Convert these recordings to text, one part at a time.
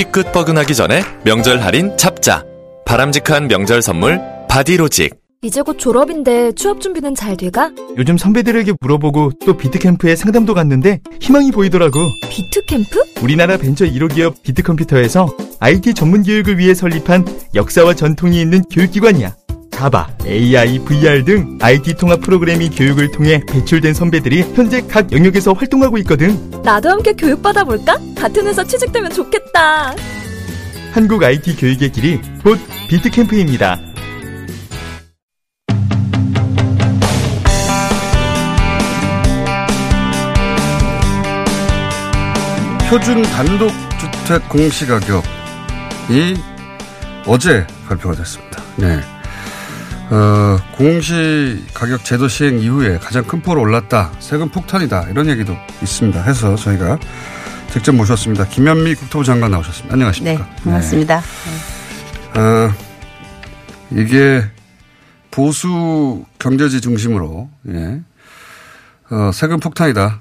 삐끗 뻐근하기 전에 명절 할인 잡자. 바람직한 명절 선물 바디로직. 이제 곧 졸업인데 취업 준비는 잘 돼가? 요즘 선배들에게 물어보고 또 비트캠프에 상담도 갔는데 희망이 보이더라고. 비트캠프? 우리나라 벤처 1호 기업 비트컴퓨터에서 IT 전문 교육을 위해 설립한 역사와 전통이 있는 교육기관이야. 자바, AI, VR 등 IT 통합 프로그래밍 교육을 통해 배출된 선배들이 현재 각 영역에서 활동하고 있거든. 나도 함께 교육받아 볼까? 같은 회사 취직되면 좋겠다. 한국 IT 교육의 길이 곧 비트캠프입니다. 표준 단독주택 공시가격이 어제 발표가 됐습니다. 네. 어, 공시 가격 제도 시행 이후에 가장 큰 폭으로 올랐다. 세금 폭탄이다. 이런 얘기도 있습니다. 해서 저희가 직접 모셨습니다. 김현미 국토부 장관 나오셨습니다. 안녕하십니까. 네, 반갑습니다. 네. 어, 이게 보수 경제지 중심으로, 예. 어, 세금 폭탄이다.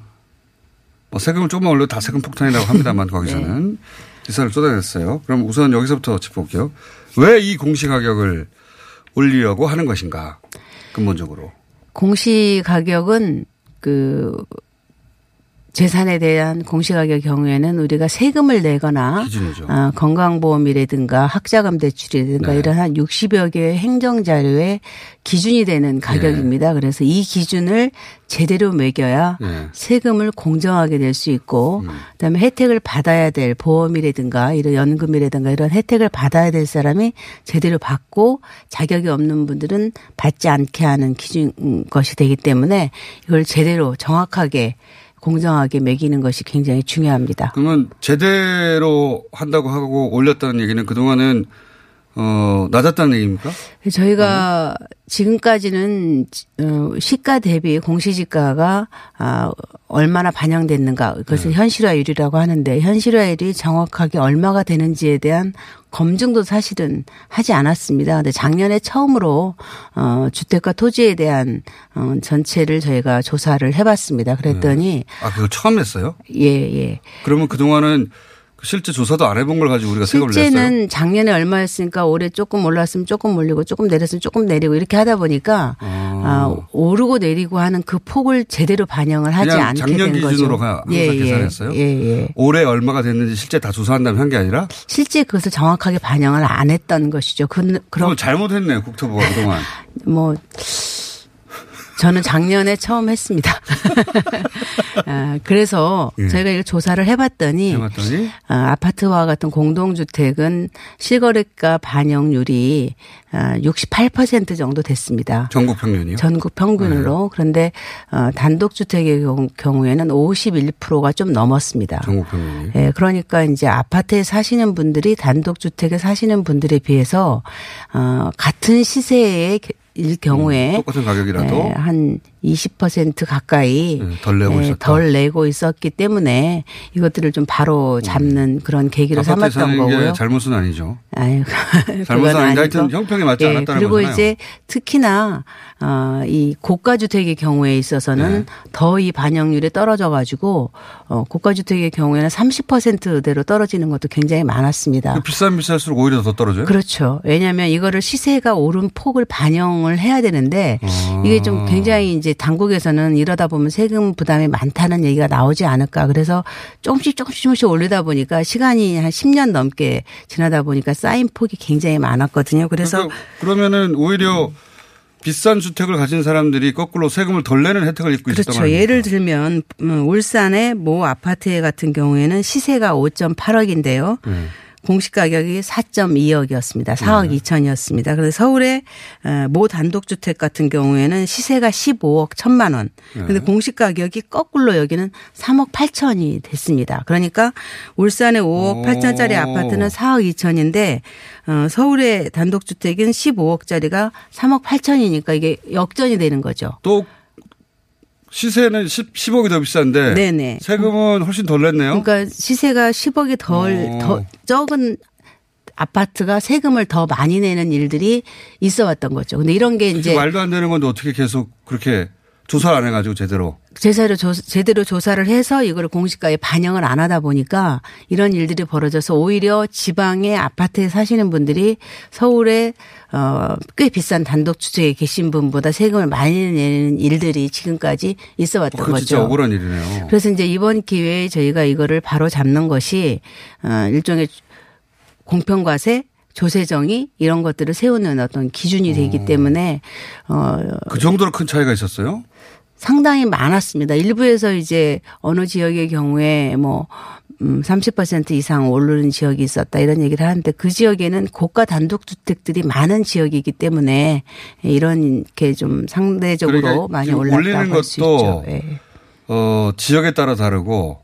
뭐 세금을 조금만 올려도 다 세금 폭탄이라고 합니다만 거기서는 네. 기사를 쏟아냈어요. 그럼 우선 여기서부터 짚어볼게요. 왜 이 공시 가격을 올리려고 하는 것인가 근본적으로. 공시 가격은 그 재산에 대한 공시가격 경우에는 우리가 세금을 내거나 어, 건강보험이라든가 학자금 대출이라든가 네. 이런 한 60여 개의 행정자료의 기준이 되는 가격입니다. 네. 그래서 이 기준을 제대로 매겨야 네. 세금을 공정하게 낼 수 있고 음. 그다음에 혜택을 받아야 될 보험이라든가 이런 연금이라든가 이런 혜택을 받아야 될 사람이 제대로 받고 자격이 없는 분들은 받지 않게 하는 기준 것이 되기 때문에 이걸 제대로 정확하게 공정하게 매기는 것이 굉장히 중요합니다. 그러면 제대로 한다고 하고 올렸다는 얘기는 그동안은 어, 낮았다는 얘기입니까? 저희가 어. 지금까지는 어, 시가 대비 공시지가가 아, 얼마나 반영됐는가 그것을 네. 현실화율이라고 하는데 현실화율이 정확하게 얼마가 되는지에 대한 검증도 사실은 하지 않았습니다. 근데 작년에 처음으로 어 주택과 토지에 대한 어 전체를 저희가 조사를 해봤습니다. 그랬더니 네. 아 그거 처음 했어요? 예 예. 그러면 그 동안은 실제 조사도 안 해본 걸 가지고 우리가 세금을 냈어요. 실제는 작년에 얼마였으니까 올해 조금 올랐으면 조금 올리고 조금 내렸으면 조금 내리고 이렇게 하다 보니까 아. 아 오르고 내리고 하는 그 폭을 제대로 반영을 하지 않게 작년 된 기준으로 거죠. 예, 예, 계산했어요. 예, 예. 올해 얼마가 됐는지 실제 다 조사한 다음에 한 게 아니라 실제 그것을 정확하게 반영을 안 했던 것이죠. 그, 그럼 잘못했네 국토부가 그동안. 뭐 저는 작년에 처음 했습니다. 아, 그래서 예. 저희가 이걸 조사를 해봤더니, 해봤더니? 아, 아파트와 같은 공동주택은 실거래가 반영률이 68% 아, 정도 됐습니다. 전국 평균이요? 전국 평균으로. 네. 그런데 어, 단독주택의 경우에는 51%가 좀 넘었습니다. 전국 평균이. 예, 그러니까 이제 아파트에 사시는 분들이 단독주택에 사시는 분들에 비해서 어, 같은 시세의 일 경우에 음, 똑같은 가격이라도? 네, 한 20% 가까이 네, 덜 내고 네, 덜 내고 있었기 때문에 이것들을 좀 바로 잡는 음. 그런 계기로 삼았던 거고요. 잘못은 아니죠. 아유, 잘못은 아닌데 하여튼 형평에 맞지 네, 않았다는 그리고 거잖아요. 이제 특히나 어, 이 고가 주택의 경우에 있어서는 네. 더이 반영률이 떨어져 가지고 어, 고가 주택의 경우에는 30%대로 떨어지는 것도 굉장히 많았습니다. 그 비싼 비쌀수록 오히려 더 떨어져요? 그렇죠. 왜냐하면 이거를 시세가 오른 폭을 반영을 해야 되는데 아. 이게 좀 굉장히 이제 당국에서는 이러다 보면 세금 부담이 많다는 얘기가 나오지 않을까. 그래서 조금씩 조금씩 조금씩 올리다 보니까 시간이 한 10년 넘게 지나다 보니까 쌓인 폭이 굉장히 많았거든요. 그래서 그러면은 오히려 비싼 주택을 가진 사람들이 거꾸로 세금을 덜 내는 혜택을 입고 그렇죠. 있었던 거죠. 예를 들면 음, 울산의 모 아파트 같은 경우에는 시세가 5.8억인데요. 네. 공시 가격이 4.2억이었습니다. 4억 네. 2천이었습니다. 그래서 서울의 어, 모 단독주택 같은 경우에는 시세가 15억 1천만 원. 근데 네. 공시 가격이 거꾸로 여기는 3억 8천이 됐습니다. 그러니까 울산의 5억 8천짜리 아파트는 4억 2천인데 어, 서울의 단독주택은 15억짜리가 3억 8천이니까 이게 역전이 되는 거죠. 또 시세는 10, 10억이 더 비싼데 네네. 세금은 훨씬 덜 냈네요. 그러니까 시세가 10억이 덜, 더 적은 아파트가 세금을 더 많이 내는 일들이 있어 왔던 거죠. 근데 이런 게 이제 말도 안 되는 건데 어떻게 계속 그렇게 조사를 안 해가지고 제대로. 제대로 조, 제대로 조사를 해서 이걸 공시가에 반영을 안 하다 보니까 이런 일들이 벌어져서 오히려 지방의 아파트에 사시는 분들이 서울에 어, 꽤 비싼 단독 주택에 계신 분보다 세금을 많이 내는 일들이 지금까지 있어 왔던 어, 거죠. 진짜 억울한 일이네요. 그래서 이제 이번 기회에 저희가 이거를 바로 잡는 것이 어, 일종의 공평과세 조세정이 이런 것들을 세우는 어떤 기준이 되기 어. 때문에 어 그 정도로 큰 차이가 있었어요? 상당히 많았습니다. 일부에서 이제 어느 지역의 경우에 뭐 음, 30% 이상 오르는 지역이 있었다 이런 얘기를 하는데 그 지역에는 고가 단독주택들이 많은 지역이기 때문에 이런 게좀 상대적으로 그러니까 많이 올랐다고 할수 있죠. 네. 어, 지역에 따라 다르고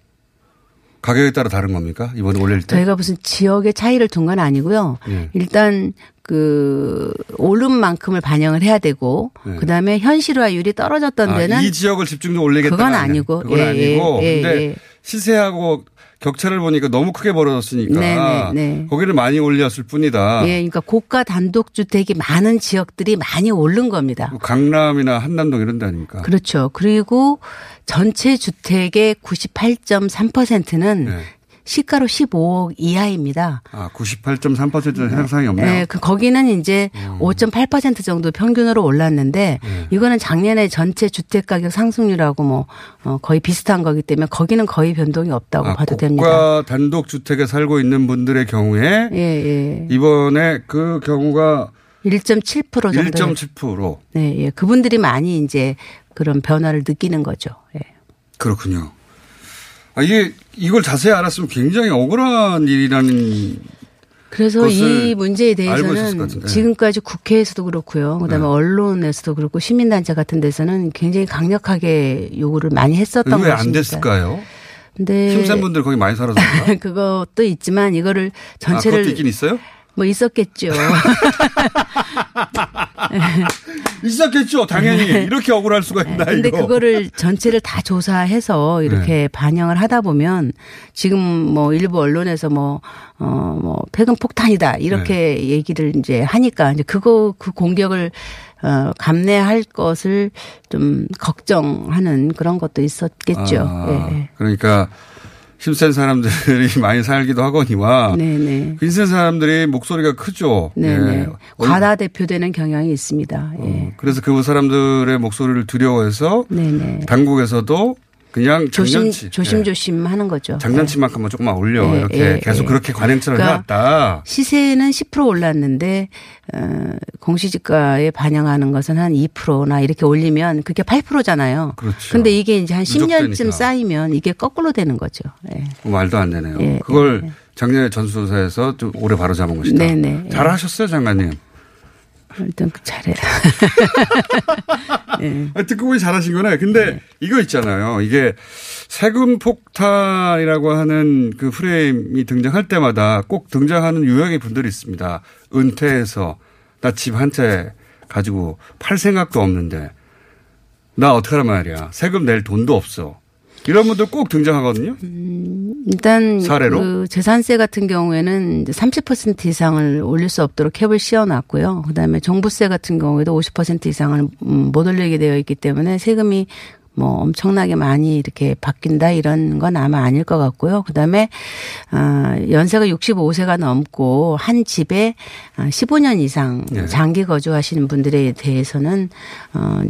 가격에 따라 다른 겁니까? 이번에 올릴 때? 저희가 무슨 지역의 차이를 둔 건 아니고요. 네. 일단 그 오른 만큼을 반영을 해야 되고 네. 그다음에 현실화율이 떨어졌던 아, 데는 이 지역을 집중적으로 올리겠다. 그건 아니고. 그건 예, 아니고. 예, 근데 예. 시세하고 격차를 보니까 너무 크게 벌어졌으니까 네네, 네. 거기를 많이 올렸을 뿐이다. 예, 그러니까 고가 단독 주택이 많은 지역들이 많이 오른 겁니다. 강남이나 한남동 이런 데 아닙니까? 그렇죠. 그리고 전체 주택의 98.3%는 네. 시가로 15억 이하입니다. 아, 98.3%는 해당사항이 없네요. 네, 그 거기는 이제 음. 5.8% 정도 평균으로 올랐는데 네. 이거는 작년에 전체 주택 가격 상승률하고 뭐 어, 거의 비슷한 거기 때문에 거기는 거의 변동이 없다고 아, 봐도 됩니다. 고가 단독 주택에 살고 있는 분들의 경우에 예, 예. 이번에 그 경우가 1.7% 정도 1.7%. 네, 예. 그분들이 많이 이제 그런 변화를 느끼는 거죠. 예. 그렇군요. 아, 이게 이걸 자세히 알았으면 굉장히 억울한 일이라는 그래서 이 문제에 대해서는 지금까지 국회에서도 그렇고요. 그다음에 네. 언론에서도 그렇고 시민단체 같은 데서는 굉장히 강력하게 요구를 많이 했었던 것입니다. 왜안 됐을까요? 근데 심사분들 거기 많이 살아서 그것도 있지만 이거를 전체를 아, 그것도 있긴 있어요? 뭐 있었겠죠. 있었겠죠. 당연히 네. 이렇게 억울할 수가 있나 근데 이거. 그거를 전체를 다 조사해서 이렇게 네. 반영을 하다 보면 지금 뭐 일부 언론에서 뭐 어 뭐 폐금 폭탄이다 이렇게 네. 얘기를 이제 하니까 이제 그거 그 공격을 어 감내할 것을 좀 걱정하는 그런 것도 있었겠죠. 아, 네. 그러니까 힘센 사람들이 많이 살기도 하거니와 네네. 빈센 사람들이 목소리가 크죠. 네네. 예. 과다 대표되는 경향이 있습니다. 예. 어, 그래서 그 사람들의 목소리를 두려워해서 네네. 당국에서도 그냥 조심 장난치. 조심조심 예. 하는 거죠. 장난치만큼만 조금만 올려 예, 이렇게 예, 계속 예. 그렇게 관행처럼 그러니까 해왔다. 시세는 10% 올랐는데 어, 공시지가에 반영하는 것은 한 2%나 이렇게 올리면 그게 8%잖아요. 그렇죠. 근데 이게 이제 한 10년쯤 쌓이면 이게 거꾸로 되는 거죠. 예. 말도 안 되네요. 예, 그걸 작년에 전수조사에서 좀 오래 바로 잡은 것이다. 네네. 잘하셨어요, 장관님. 일단 그 잘해라. 네. 듣고 보니 잘하신 거네. 근데 네. 이거 있잖아요. 이게 세금 폭탄이라고 하는 그 프레임이 등장할 때마다 꼭 등장하는 유형의 분들이 있습니다. 은퇴해서 나 집 한 채 가지고 팔 생각도 없는데 나 어떡하란 말이야. 세금 낼 돈도 없어. 이런 분들 꼭 등장하거든요. 음, 일단 사례로? 그 재산세 같은 경우에는 30% 이상을 올릴 수 없도록 캡을 씌워놨고요. 그다음에 종부세 같은 경우에도 50% 이상을 음, 못 올리게 되어 있기 때문에 세금이 뭐 엄청나게 많이 이렇게 바뀐다 이런 건 아마 아닐 것 같고요. 그다음에 아 연세가 65세가 넘고 한 집에 15년 아, 이상 네. 장기 거주하시는 분들에 대해서는 어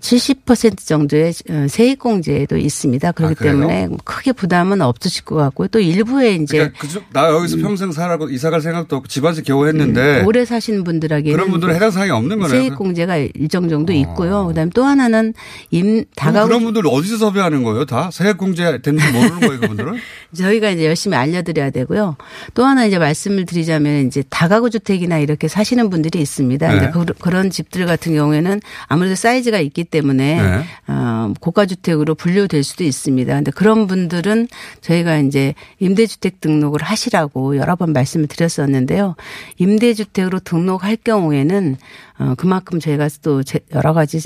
70% 정도의 어, 세액공제도 있습니다. 그렇기 아, 때문에 크게 부담은 없으실 것 같고요. 또 일부에 이제 그러니까 그, 나 여기서 음. 평생 살아고 이사 갈 생각도 없고 집안에서 겨우 했는데 음, 오래 사신 분들에게 그런 분들은 해당 사항이 없는 거네요. 세액공제가 일정 정도 어. 있고요. 그다음에 또 하나는 임 다가구 그런 분들 어디서 섭외하는 거예요? 다 세액공제 되는지 모르는 거예요, 그분들은? 저희가 이제 열심히 알려드려야 되고요. 또 하나 이제 말씀을 드리자면 이제 다가구 주택이나 이렇게 사시는 분들이 있습니다. 네. 그, 그런 집들 같은 경우에는 아무래도 사이즈가 있기 때문에 네. 어, 고가 주택으로 분류될 수도 있습니다. 근데 그런 분들은 저희가 이제 임대주택 등록을 하시라고 여러 번 말씀을 드렸었는데요. 임대주택으로 등록할 경우에는 어, 그만큼 저희가 또 여러 가지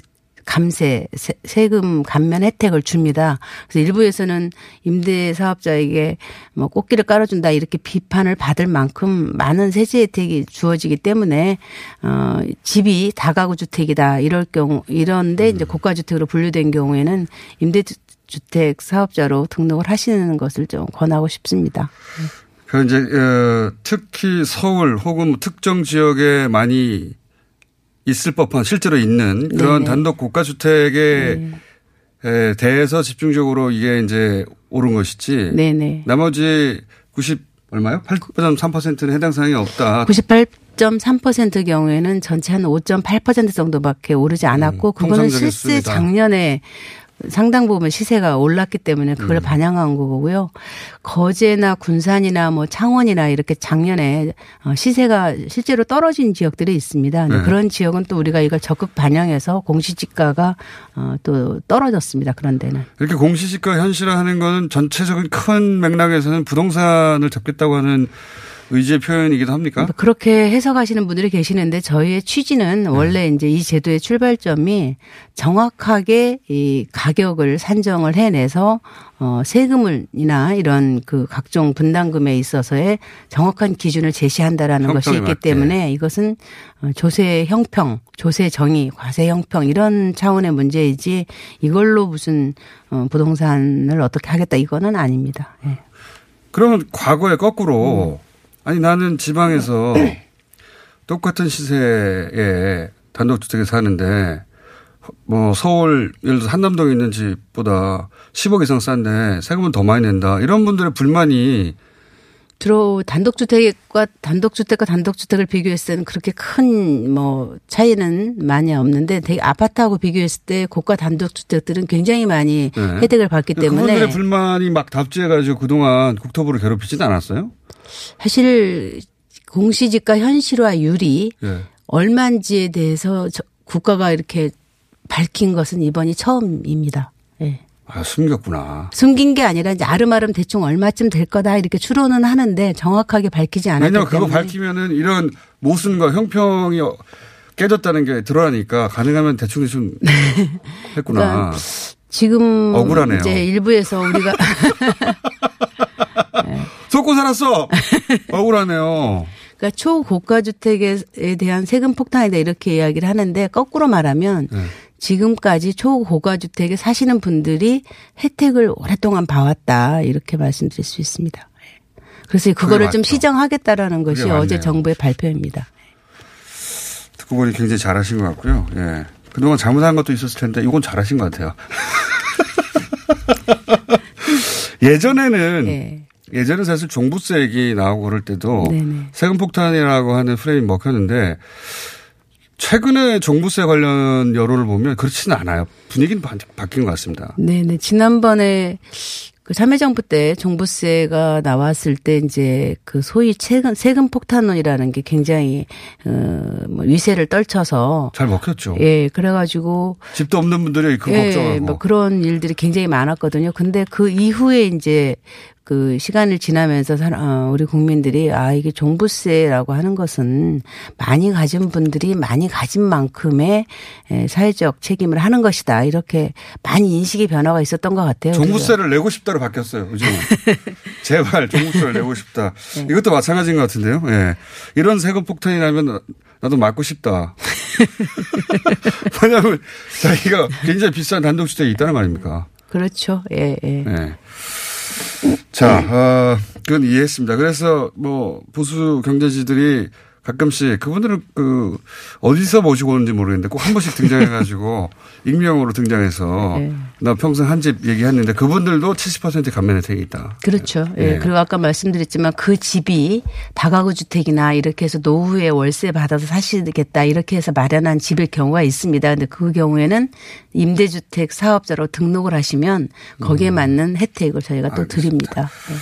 감세, 세금 감면 혜택을 줍니다. 그래서 일부에서는 임대 사업자에게 뭐 꽃길을 깔아준다 이렇게 비판을 받을 만큼 많은 세제 혜택이 주어지기 때문에 어 집이 다가구 주택이다 이럴 경우 이런데 이제 음. 고가 주택으로 분류된 경우에는 임대 주택 사업자로 등록을 하시는 것을 좀 권하고 싶습니다. 그 이제 어, 특히 서울 혹은 뭐 특정 지역에 많이 있을 법한 실제로 있는 그런 네네. 단독 고가 주택에 네. 대해서 집중적으로 이게 이제 오른 것이지. 네네. 나머지 90 얼마요? 8.3%는 해당 사항이 없다. 98.3% 경우에는 전체 한 5.8% 정도밖에 오르지 않았고 음, 그거는 실제 작년에 상당 부분 시세가 올랐기 때문에 그걸 음. 반영한 거고요. 거제나 군산이나 뭐 창원이나 이렇게 작년에 어, 시세가 실제로 떨어진 지역들이 있습니다. 네. 그런 지역은 또 우리가 이걸 적극 반영해서 공시지가가 어, 또 떨어졌습니다. 그런 데는. 이렇게 공시지가 현실화하는 거는 전체적인 큰 맥락에서는 부동산을 잡겠다고 하는 의지의 표현이기도 합니까? 뭐 그렇게 해석하시는 분들이 계시는데 저희의 취지는 네. 원래 이제 이 제도의 출발점이 정확하게 이 가격을 산정을 해내서 어 세금을이나 이런 그 각종 분담금에 있어서의 정확한 기준을 제시한다라는 것이 있기 맞게. 때문에 이것은 어, 조세 형평, 조세 정의, 과세 형평 이런 차원의 문제이지 이걸로 무슨 어 부동산을 어떻게 하겠다 이거는 아닙니다. 예. 그러면 과거에 거꾸로 음. 아니 나는 지방에서 똑같은 시세에 단독주택에 사는데 뭐 서울 예를 들어 한남동에 있는 집보다 10억 이상 싼데 세금은 더 많이 낸다. 이런 분들의 불만이 주로 단독주택과 단독주택과 단독주택을 비교했을 때는 그렇게 큰 뭐 차이는 많이 없는데 되게 아파트하고 비교했을 때 고가 단독주택들은 굉장히 많이 네. 혜택을 받기 때문에 그분들의 불만이 막 답지해가지고 그동안 국토부를 괴롭히진 않았어요? 사실 공시지가 현실화율이 네. 얼마인지에 대해서 국가가 이렇게 밝힌 것은 이번이 처음입니다. 네. 아, 숨겼구나. 숨긴 게 아니라 이제 아름아름 대충 얼마쯤 될 거다 이렇게 추론은 하는데 정확하게 밝히지 않았기 왜냐하면 그거 밝히면은 이런 모순과 형평이 깨졌다는 게 드러나니까 가능하면 대충 대충 했구나. 그러니까 지금 억울하네요. 이제 일부에서 우리가 속고 살았어. 억울하네요. 그러니까 초고가 주택에 대한 세금 폭탄이다 이렇게 이야기를 하는데 거꾸로 말하면 네. 지금까지 초고가 주택에 사시는 분들이 혜택을 오랫동안 봐왔다 이렇게 말씀드릴 수 있습니다. 그래서 그거를 좀 시정하겠다라는 것이 어제 정부의 발표입니다. 듣고 보니 굉장히 잘하신 것 같고요. 예. 그동안 잘못한 것도 있었을 텐데 이건 잘하신 것 같아요. 예전에는 예. 예전에 사실 종부세 얘기 나오고 그럴 때도 네네. 세금 폭탄이라고 하는 프레임이 먹혔는데 최근에 종부세 관련 여론을 보면 그렇지는 않아요. 분위기는 바뀐 것 같습니다. 네네. 지난번에 그 참여정부 때 종부세가 나왔을 때 이제 그 소위 세금, 세금 폭탄론이라는 게 굉장히 어뭐 위세를 떨쳐서 잘 먹혔죠. 예, 그래가지고 집도 없는 분들이 그 예, 걱정하고 뭐 그런 일들이 굉장히 많았거든요. 근데 그 이후에 이제 그 시간을 지나면서 어, 우리 국민들이 아 이게 종부세라고 하는 것은 많이 가진 분들이 많이 가진 만큼의 사회적 책임을 하는 것이다 이렇게 많이 인식의 변화가 있었던 것 같아요. 종부세를 내고 싶다로 바뀌었어요. 요즘 제발 종부세를 내고 싶다. 네. 이것도 마찬가지인 것 같은데요. 예. 네. 이런 세금 폭탄이 나면 나도 맞고 싶다. 왜냐하면 자기가 굉장히 비싼 단독주택이 있다는 말입니까? 그렇죠. 예, 예. 네. 자, 어, 그건 이해했습니다. 그래서 뭐 보수 경제지들이 가끔씩 그분들은 그 어디서 모시고 오는지 모르겠는데 꼭 한 번씩 등장해가지고 익명으로 등장해서 네. 나 평생 한 집 얘기했는데 그분들도 70% 감면 혜택이 있다. 그렇죠. 예. 네. 그리고 아까 말씀드렸지만 그 집이 다가구 주택이나 이렇게 해서 노후에 월세 받아서 사시겠다 이렇게 해서 마련한 집일 경우가 있습니다. 근데 그 경우에는 임대주택 사업자로 등록을 하시면 거기에 음. 맞는 혜택을 저희가 또 알겠습니다. 드립니다. 네.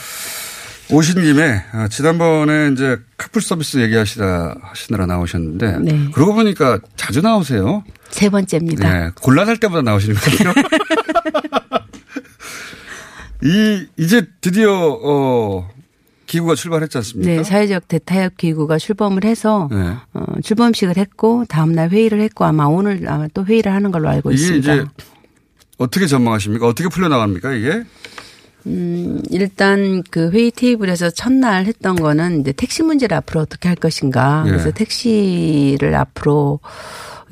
오신 김에 아, 지난번에 이제 카풀 서비스 얘기하시다 하시느라 나오셨는데 네. 그러고 보니까 자주 나오세요. 세 번째입니다. 네, 곤란할 때마다 나오시는 거예요. 이 이제 드디어 어 기구가 출발했지 않습니까? 네, 사회적 대타협 기구가 출범을 해서 네. 어, 출범식을 했고 다음 날 회의를 했고 아마 오늘 아마 또 회의를 하는 걸로 알고 이게 있습니다. 이제 어떻게 전망하십니까? 어떻게 풀려 나갑니까 이게? 음, 일단 그 회의 테이블에서 첫날 했던 거는 이제 택시 문제를 앞으로 어떻게 할 것인가. 예. 그래서 택시를 앞으로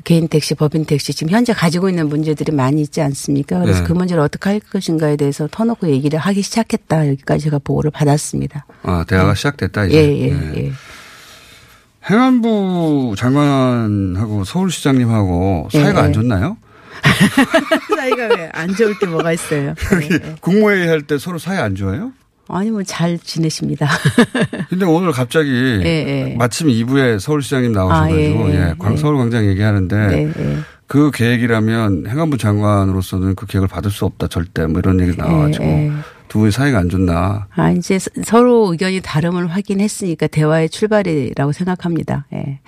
개인 택시, 법인 택시 지금 현재 가지고 있는 문제들이 많이 있지 않습니까? 그래서 네. 그 문제를 어떻게 할 것인가에 대해서 터놓고 얘기를 하기 시작했다. 여기까지 제가 보고를 받았습니다. 아, 대화가 네. 시작됐다 이제. 예, 예, 네. 예. 행안부 장관하고 서울시장님하고 사이가 예. 안 좋나요? 사이가 왜 안 좋을 게 뭐가 있어요. 네. 국무회의 할 때 서로 사이 안 좋아요? 아니 뭐 잘 지내십니다. 근데 오늘 갑자기 예, 예. 마침 2부에 서울시장님 나오셔가지고 아, 예, 예. 광 서울광장 얘기하는데 네, 예. 그 계획이라면 행안부 장관으로서는 그 계획을 받을 수 없다 절대 뭐 이런 얘기 나와가지고 예, 예. 두 분이 사이가 안 좋나. 아 이제 서로 의견이 다름을 확인했으니까 대화의 출발이라고 생각합니다. 예.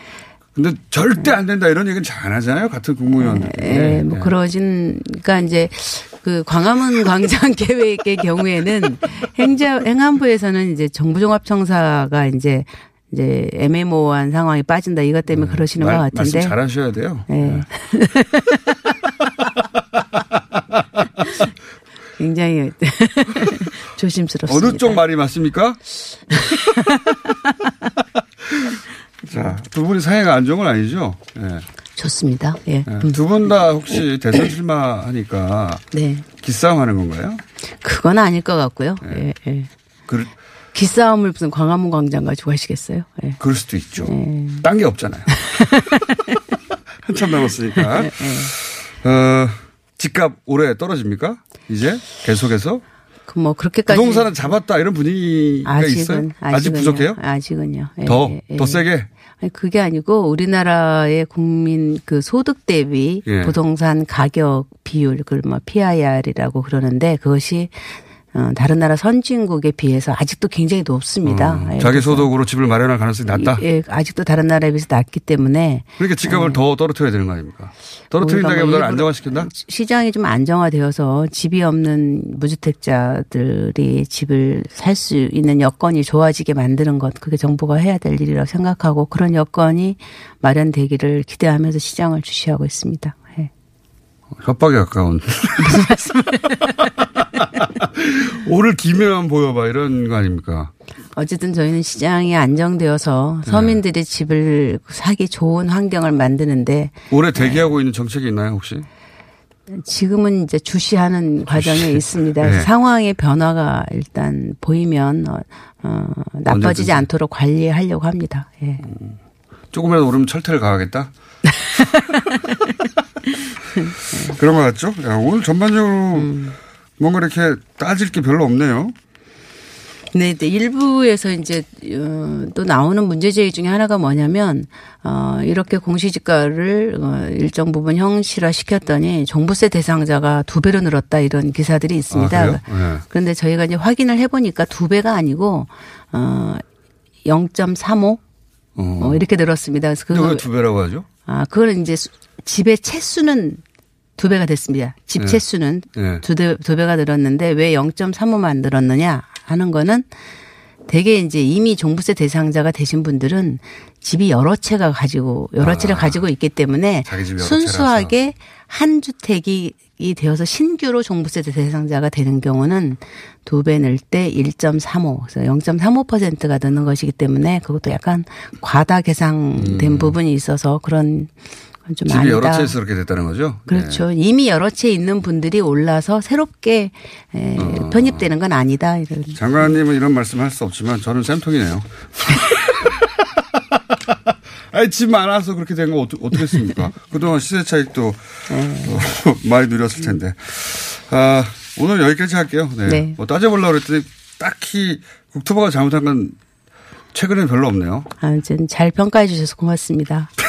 근데 절대 안 된다 이런 얘기는 잘 안 하잖아요. 같은 국무위원들. 예, 네, 뭐 네. 그러진, 그러니까 이제 그 광화문 광장 계획의 경우에는 행자, 행안부에서는 이제 정부종합청사가 이제 이제 애매모호한 상황이 빠진다 이것 때문에 네. 그러시는 말, 것 같은데. 말씀 잘 하셔야 돼요. 네. 네. 굉장히 조심스럽습니다. 어느 쪽 말이 맞습니까? 자, 두 분이 사이가 안 좋은 건 아니죠? 네. 좋습니다. 예. 네. 두분 다 혹시 대선 출마하니까 네. 기싸움 하는 건가요? 그건 아닐 것 같고요. 네. 예, 예. 그, 기싸움을 무슨 광화문 광장 가지고 하시겠어요? 예. 그럴 수도 있죠. 예. 딴게 없잖아요. 한참 남았으니까. 예, 예. 어, 집값 올해 떨어집니까? 이제 계속해서? 뭐 그렇게까지 부동산은 잡았다 이런 분위기가 아직은, 있어요? 아직 부족해요? 아직은요. 예, 더, 예, 더 세게? 아니, 그게 아니고 우리나라의 국민 그 소득 대비 예. 부동산 가격 비율, 그걸 뭐 PIR이라고 그러는데 그것이 어, 다른 나라 선진국에 비해서 아직도 굉장히 높습니다. 음, 예, 자기 소득으로 집을 마련할 가능성이 낮다? 예, 아직도 다른 나라에 비해서 낮기 때문에. 그러니까 집값을 예. 더 떨어뜨려야 되는 거 아닙니까? 떨어뜨린다기보다는 뭐 안정화시킨다? 시장이 좀 안정화되어서 집이 없는 무주택자들이 집을 살 수 있는 여건이 좋아지게 만드는 것, 그게 정부가 해야 될 일이라고 생각하고 그런 여건이 마련되기를 기대하면서 시장을 주시하고 있습니다. 예. 협박에 가까운. 무슨 말씀을. 오늘 기회만 보여봐 이런 거 아닙니까? 어쨌든 저희는 시장이 안정되어서 서민들이 네. 집을 사기 좋은 환경을 만드는데 올해 대기하고 네. 있는 정책이 있나요 혹시? 지금은 이제 주시하는 과정에 있습니다. 네. 상황의 변화가 일단 보이면 어, 어 나빠지지 언제든지. 않도록 관리하려고 합니다. 예. 음, 조금이라도 오르면 철퇴를 가하겠다. 그런 것 같죠? 야, 오늘 전반적으로 음. 뭔가 이렇게 따질 게 별로 없네요. 네, 네. 일부에서 이제 어, 또 나오는 문제 제기 중에 하나가 뭐냐면 어 이렇게 공시지가를 어, 일정 부분 형식화 시켰더니 종부세 대상자가 두 배로 늘었다 이런 기사들이 있습니다. 아, 네. 그런데 저희가 이제 확인을 해 보니까 두 배가 아니고 어 0.35 어. 어, 이렇게 늘었습니다. 그래서 그걸 왜두 배라고 하죠? 아, 그걸 이제 집의 채수는 두 배가 됐습니다. 집 네. 채수는 네. 두, 배, 두 배가 늘었는데 왜 0.35만 늘었느냐 하는 거는 대개 이제 이미 종부세 대상자가 되신 분들은 집이 여러 채가 가지고 여러 아, 채를 가지고 있기 때문에 순수하게 한 주택이 이 되어서 신규로 종부세 대상자가 되는 경우는 두 배 늘 때 1.35 그래서 0.35%가 드는 것이기 때문에 그것도 약간 과다 계상된 음. 부분이 있어서 그런 좀 집이 아니다. 여러 채에서 그렇게 됐다는 거죠? 그렇죠. 네. 이미 여러 채 있는 분들이 올라서 새롭게 어. 편입되는 건 아니다. 이런. 장관님은 이런 말씀 할 수 없지만 저는 쌤통이네요. 아니, 집 많아서 그렇게 된 거 어떻게, 했습니까? 그동안 시세 차익도 어, 많이 누렸을 텐데. 아, 오늘 여기까지 할게요. 네. 네. 뭐 따져보려고 그랬더니 딱히 국토부가 잘못한 건 최근에 별로 없네요. 아, 잘 평가해 주셔서 고맙습니다. 네.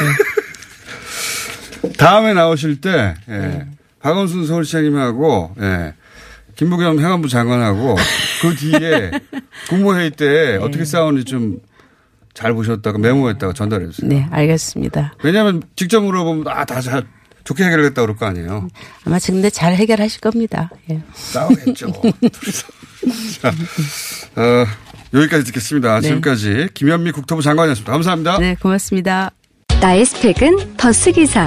다음에 나오실 때, 예. 네. 박원순 서울시장님하고, 예. 김부겸 행안부 장관하고 그 뒤에 국무회의 때 네. 어떻게 싸우는지 좀 잘 보셨다가 메모했다가 전달해 주세요. 네, 알겠습니다. 왜냐하면 직접 물어보면 아, 다 잘 좋게 해결했다 그럴 거 아니에요. 아마 근데 잘 해결하실 겁니다. 예. 싸우겠죠. 자, 어, 여기까지 듣겠습니다. 네. 지금까지 김현미 국토부 장관이었습니다. 감사합니다. 네, 고맙습니다. 나의 스펙은 버스 기사,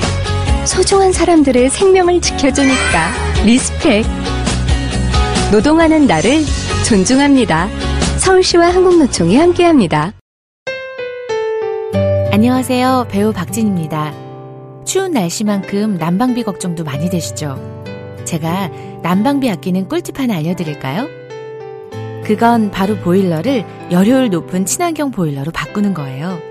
소중한 사람들의 생명을 지켜주니까 respect. 노동하는 나를 존중합니다. 서울시와 한국노총이 함께합니다. 안녕하세요. 배우 박진입니다. 추운 날씨만큼 난방비 걱정도 많이 되시죠? 제가 난방비 아끼는 꿀팁 하나 알려드릴까요? 그건 바로 보일러를 열효율 높은 친환경 보일러로 바꾸는 거예요.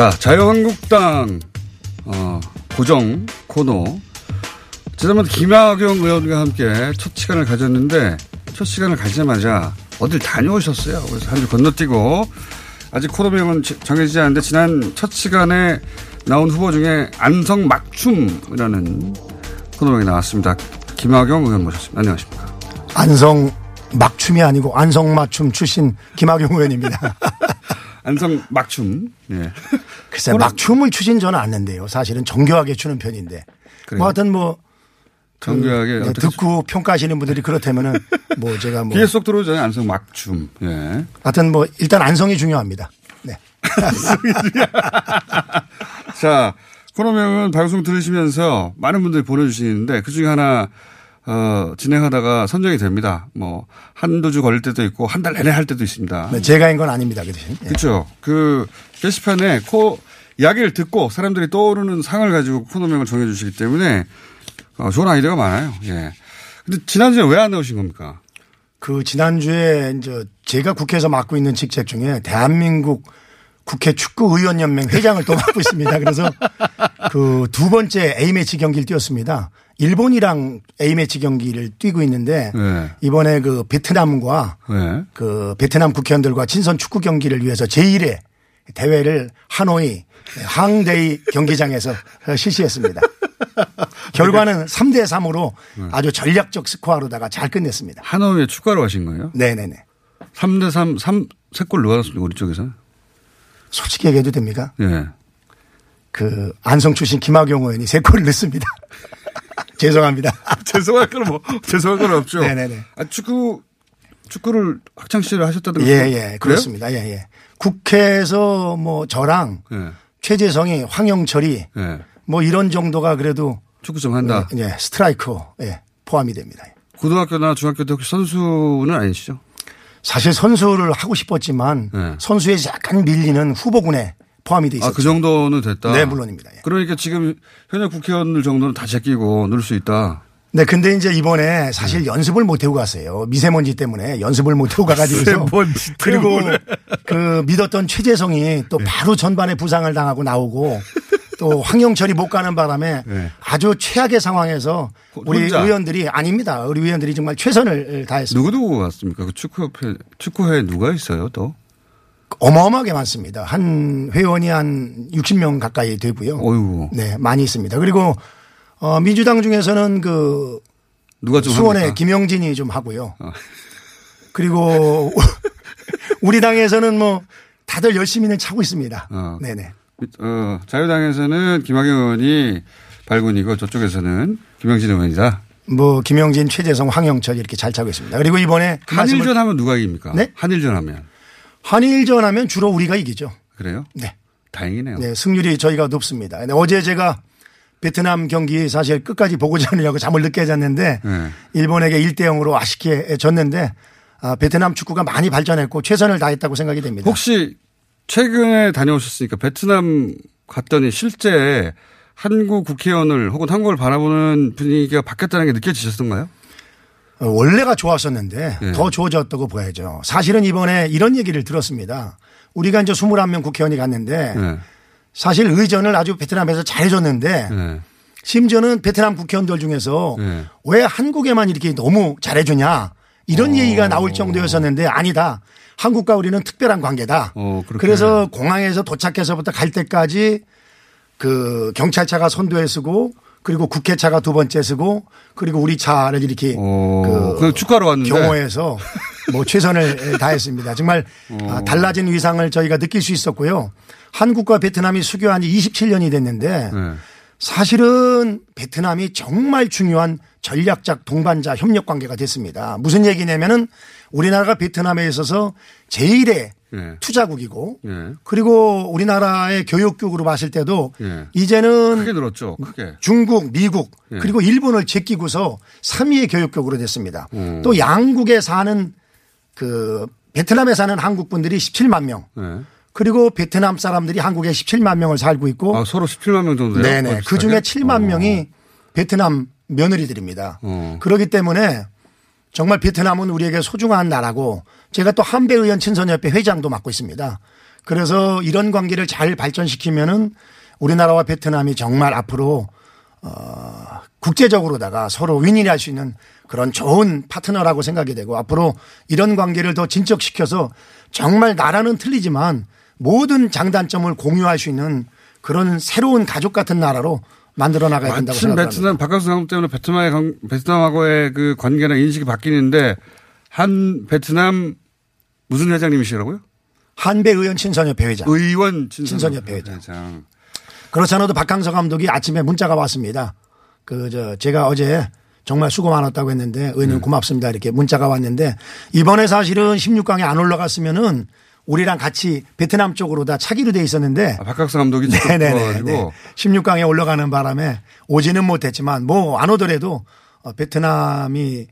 자, 자유한국당 어, 고정 코너. 지난번 김학용 의원과 함께 첫 시간을 가졌는데 첫 시간을 가지자마자 어딜 다녀오셨어요. 그래서 한주 건너뛰고 아직 코너명은 정해지지 않는데 지난 첫 시간에 나온 후보 중에 안성 막춤이라는 코너명이 나왔습니다. 김학용 의원 모셨습니다. 안녕하십니까. 안성 막춤이 아니고 안성 맞춤 출신 김학용 의원입니다. 안성 막춤. 예. 글쎄 막춤을 추진 저는 않는데요. 사실은 정교하게 추는 편인데. 그래요? 뭐 하여튼 뭐 정교하게 그, 듣고 평가하시는 분들이 그렇다면은 뭐 제가 뭐 귀에 쏙 들어오잖아요. 안성 막춤. 예. 하여튼 뭐 일단 안성이 중요합니다. 네. 자, 코너명은 방송 들으시면서 많은 분들이 보내주시는데 그 중에 하나 어, 진행하다가 선정이 됩니다. 뭐, 한두 주 걸릴 때도 있고, 한 달 내내 할 때도 있습니다. 네, 제가 한건 아닙니다. 그 대신. 예. 그렇죠. 그, 게시판에 코, 이야기를 듣고 사람들이 떠오르는 상을 가지고 코너명을 정해주시기 때문에, 어, 좋은 아이디어가 많아요. 예. 근데 지난주에 왜 안 나오신 겁니까? 그, 지난주에 이제 제가 국회에서 맡고 있는 직책 중에 대한민국 국회 축구의원연맹 회장을 또 맡고 있습니다. 그래서 그 두 번째 A매치 경기를 뛰었습니다. 일본이랑 A매치 경기를 뛰고 있는데 네. 이번에 그 베트남과 네. 그 베트남 국회의원들과 친선 축구 경기를 위해서 제1회 대회를 하노이 항데이 경기장에서 실시했습니다. 결과는 3대 3으로 아주 전략적 스코어로다가 잘 끝냈습니다. 하노이에 축구하러 가신 거예요? 네네네. 3대 3, 3, 3골 누가 넣었습니까? 우리 쪽에서? 솔직히 얘기해도 됩니까? 예. 네. 그 안성 출신 김학용 의원이 세 골을 넣습니다. 죄송합니다. 죄송할 건 뭐, 죄송할 건 없죠. 네네네. 아, 축구, 축구를 학창시절에 하셨다는 예, 예. 그렇습니다. 예, 예. 국회에서 뭐 저랑 예. 최재성이 황영철이 예. 뭐 이런 정도가 그래도 축구 좀 한다. 예, 예. 스트라이커 예, 포함이 됩니다. 고등학교나 중학교 때 혹시 선수는 아니시죠? 사실 선수를 하고 싶었지만 네. 선수에 약간 밀리는 후보군에 포함이 돼 있었죠. 아, 그 정도는 됐다? 네, 물론입니다. 예. 그러니까 지금 현역 국회의원들 정도는 다 제끼고 넣을 수 있다? 네, 근데 이제 이번에 사실 네. 연습을 못 해고 갔어요. 미세먼지 때문에 연습을 못 해고 가가지고서. 그리고 그 믿었던 최재성이 또 네. 바로 전반에 부상을 당하고 나오고 또 황영철이 못 가는 바람에 네. 아주 최악의 상황에서 우리 혼자. 의원들이 아닙니다. 우리 의원들이 정말 최선을 다했습니다. 누구 누구 왔습니까? 그 축구협회 축구회에 누가 있어요 또? 어마어마하게 많습니다. 한 회원이 한 60명 가까이 되고요. 어이구. 네, 많이 있습니다. 그리고 어, 민주당 중에서는 그 누가 좀 수원의 합니까? 김영진이 좀 하고요. 어. 그리고 우리 당에서는 뭐 다들 열심히는 차고 있습니다. 어. 네네. 어, 자유당에서는 김학영 의원이 발군이고 저쪽에서는 김영진 의원이다. 뭐 김영진, 최재성, 황영철 이렇게 잘 차고 있습니다. 그리고 이번에 그 한일전 하면 누가 이깁니까? 네? 한일전 하면. 한일전 하면 주로 우리가 이기죠. 그래요? 네. 다행이네요. 네, 승률이 저희가 높습니다. 근데 어제 제가 베트남 경기 사실 끝까지 보고자 하느냐고 잠을 늦게 잤는데 네. 일본에게 1대 0으로 아쉽게 졌는데 아, 베트남 축구가 많이 발전했고 최선을 다했다고 생각이 됩니다. 혹시 최근에 다녀오셨으니까 베트남 갔더니 실제 한국 국회의원을 혹은 한국을 바라보는 분위기가 바뀌었다는 게 느껴지셨던가요? 어, 원래가 좋았었는데 네. 더 좋아졌다고 보야죠. 사실은 이번에 이런 얘기를 들었습니다. 우리가 이제 21명 국회의원이 갔는데 네. 사실 의전을 아주 베트남에서 잘해줬는데 네. 심지어는 베트남 국회의원들 중에서 네. 왜 한국에만 이렇게 너무 잘해주냐 이런 얘기가 나올 정도였었는데 아니다. 한국과 우리는 특별한 관계다. 어, 그렇게. 그래서 공항에서 도착해서부터 갈 때까지 그 경찰차가 선두에 쓰고 그리고 국회 차가 두 번째 쓰고 그리고 우리 차를 이렇게 어, 그 축하로 왔는데. 경호해서 뭐 최선을 다했습니다. 정말 어. 아, 달라진 위상을 저희가 느낄 수 있었고요. 한국과 베트남이 수교한 지 27년이 됐는데 네. 사실은 베트남이 정말 중요한 전략적 동반자 협력 관계가 됐습니다. 무슨 얘기냐면은 우리나라가 베트남에 있어서 제일의 네. 투자국이고 네. 그리고 우리나라의 교육국으로 봤을 때도 네. 이제는 크게 늘었죠. 크게. 중국, 미국 네. 그리고 일본을 제끼고서 3위의 교육국으로 됐습니다. 음. 또 양국에 사는 그 베트남에 사는 한국 분들이 17만 명. 네. 그리고 베트남 사람들이 한국에 17만 명을 살고 있고 아, 서로 17만 명 정도 돼요? 네네. 그 중에 7만 명이 베트남 며느리들입니다. 어. 그렇기 때문에 정말 베트남은 우리에게 소중한 나라고 제가 또 한배 의원 친선협회 회장도 맡고 있습니다. 그래서 이런 관계를 잘 발전시키면은 우리나라와 베트남이 정말 앞으로 어 국제적으로다가 서로 윈윈할 수 있는 그런 좋은 파트너라고 생각이 되고 앞으로 이런 관계를 더 진척시켜서 정말 나라는 틀리지만 모든 장단점을 공유할 수 있는 그런 새로운 가족 같은 나라로 만들어 나가야 된다고 마침 생각합니다. 베트남 바깥 상황 때문에 베트남의 관- 베트남하고의 그 관계나 인식이 바뀌는데 한 베트남 무슨 회장님이시라고요? 한배 의원 친선협회 회장. 의원 친선 친선협회 회장. 그렇지 않아도 박항서 감독이 아침에 문자가 왔습니다. 그, 저, 제가 어제 정말 수고 많았다고 했는데 의원님 네. 고맙습니다. 이렇게 문자가 왔는데 이번에 사실은 16강에 안 올라갔으면은 우리랑 같이 베트남 쪽으로 다 차기로 돼 있었는데. 박학서 감독이 직접 네네네. 들어와가지고. 네. 16강에 올라가는 바람에 오지는 못했지만 뭐 안 오더라도 어, 베트남이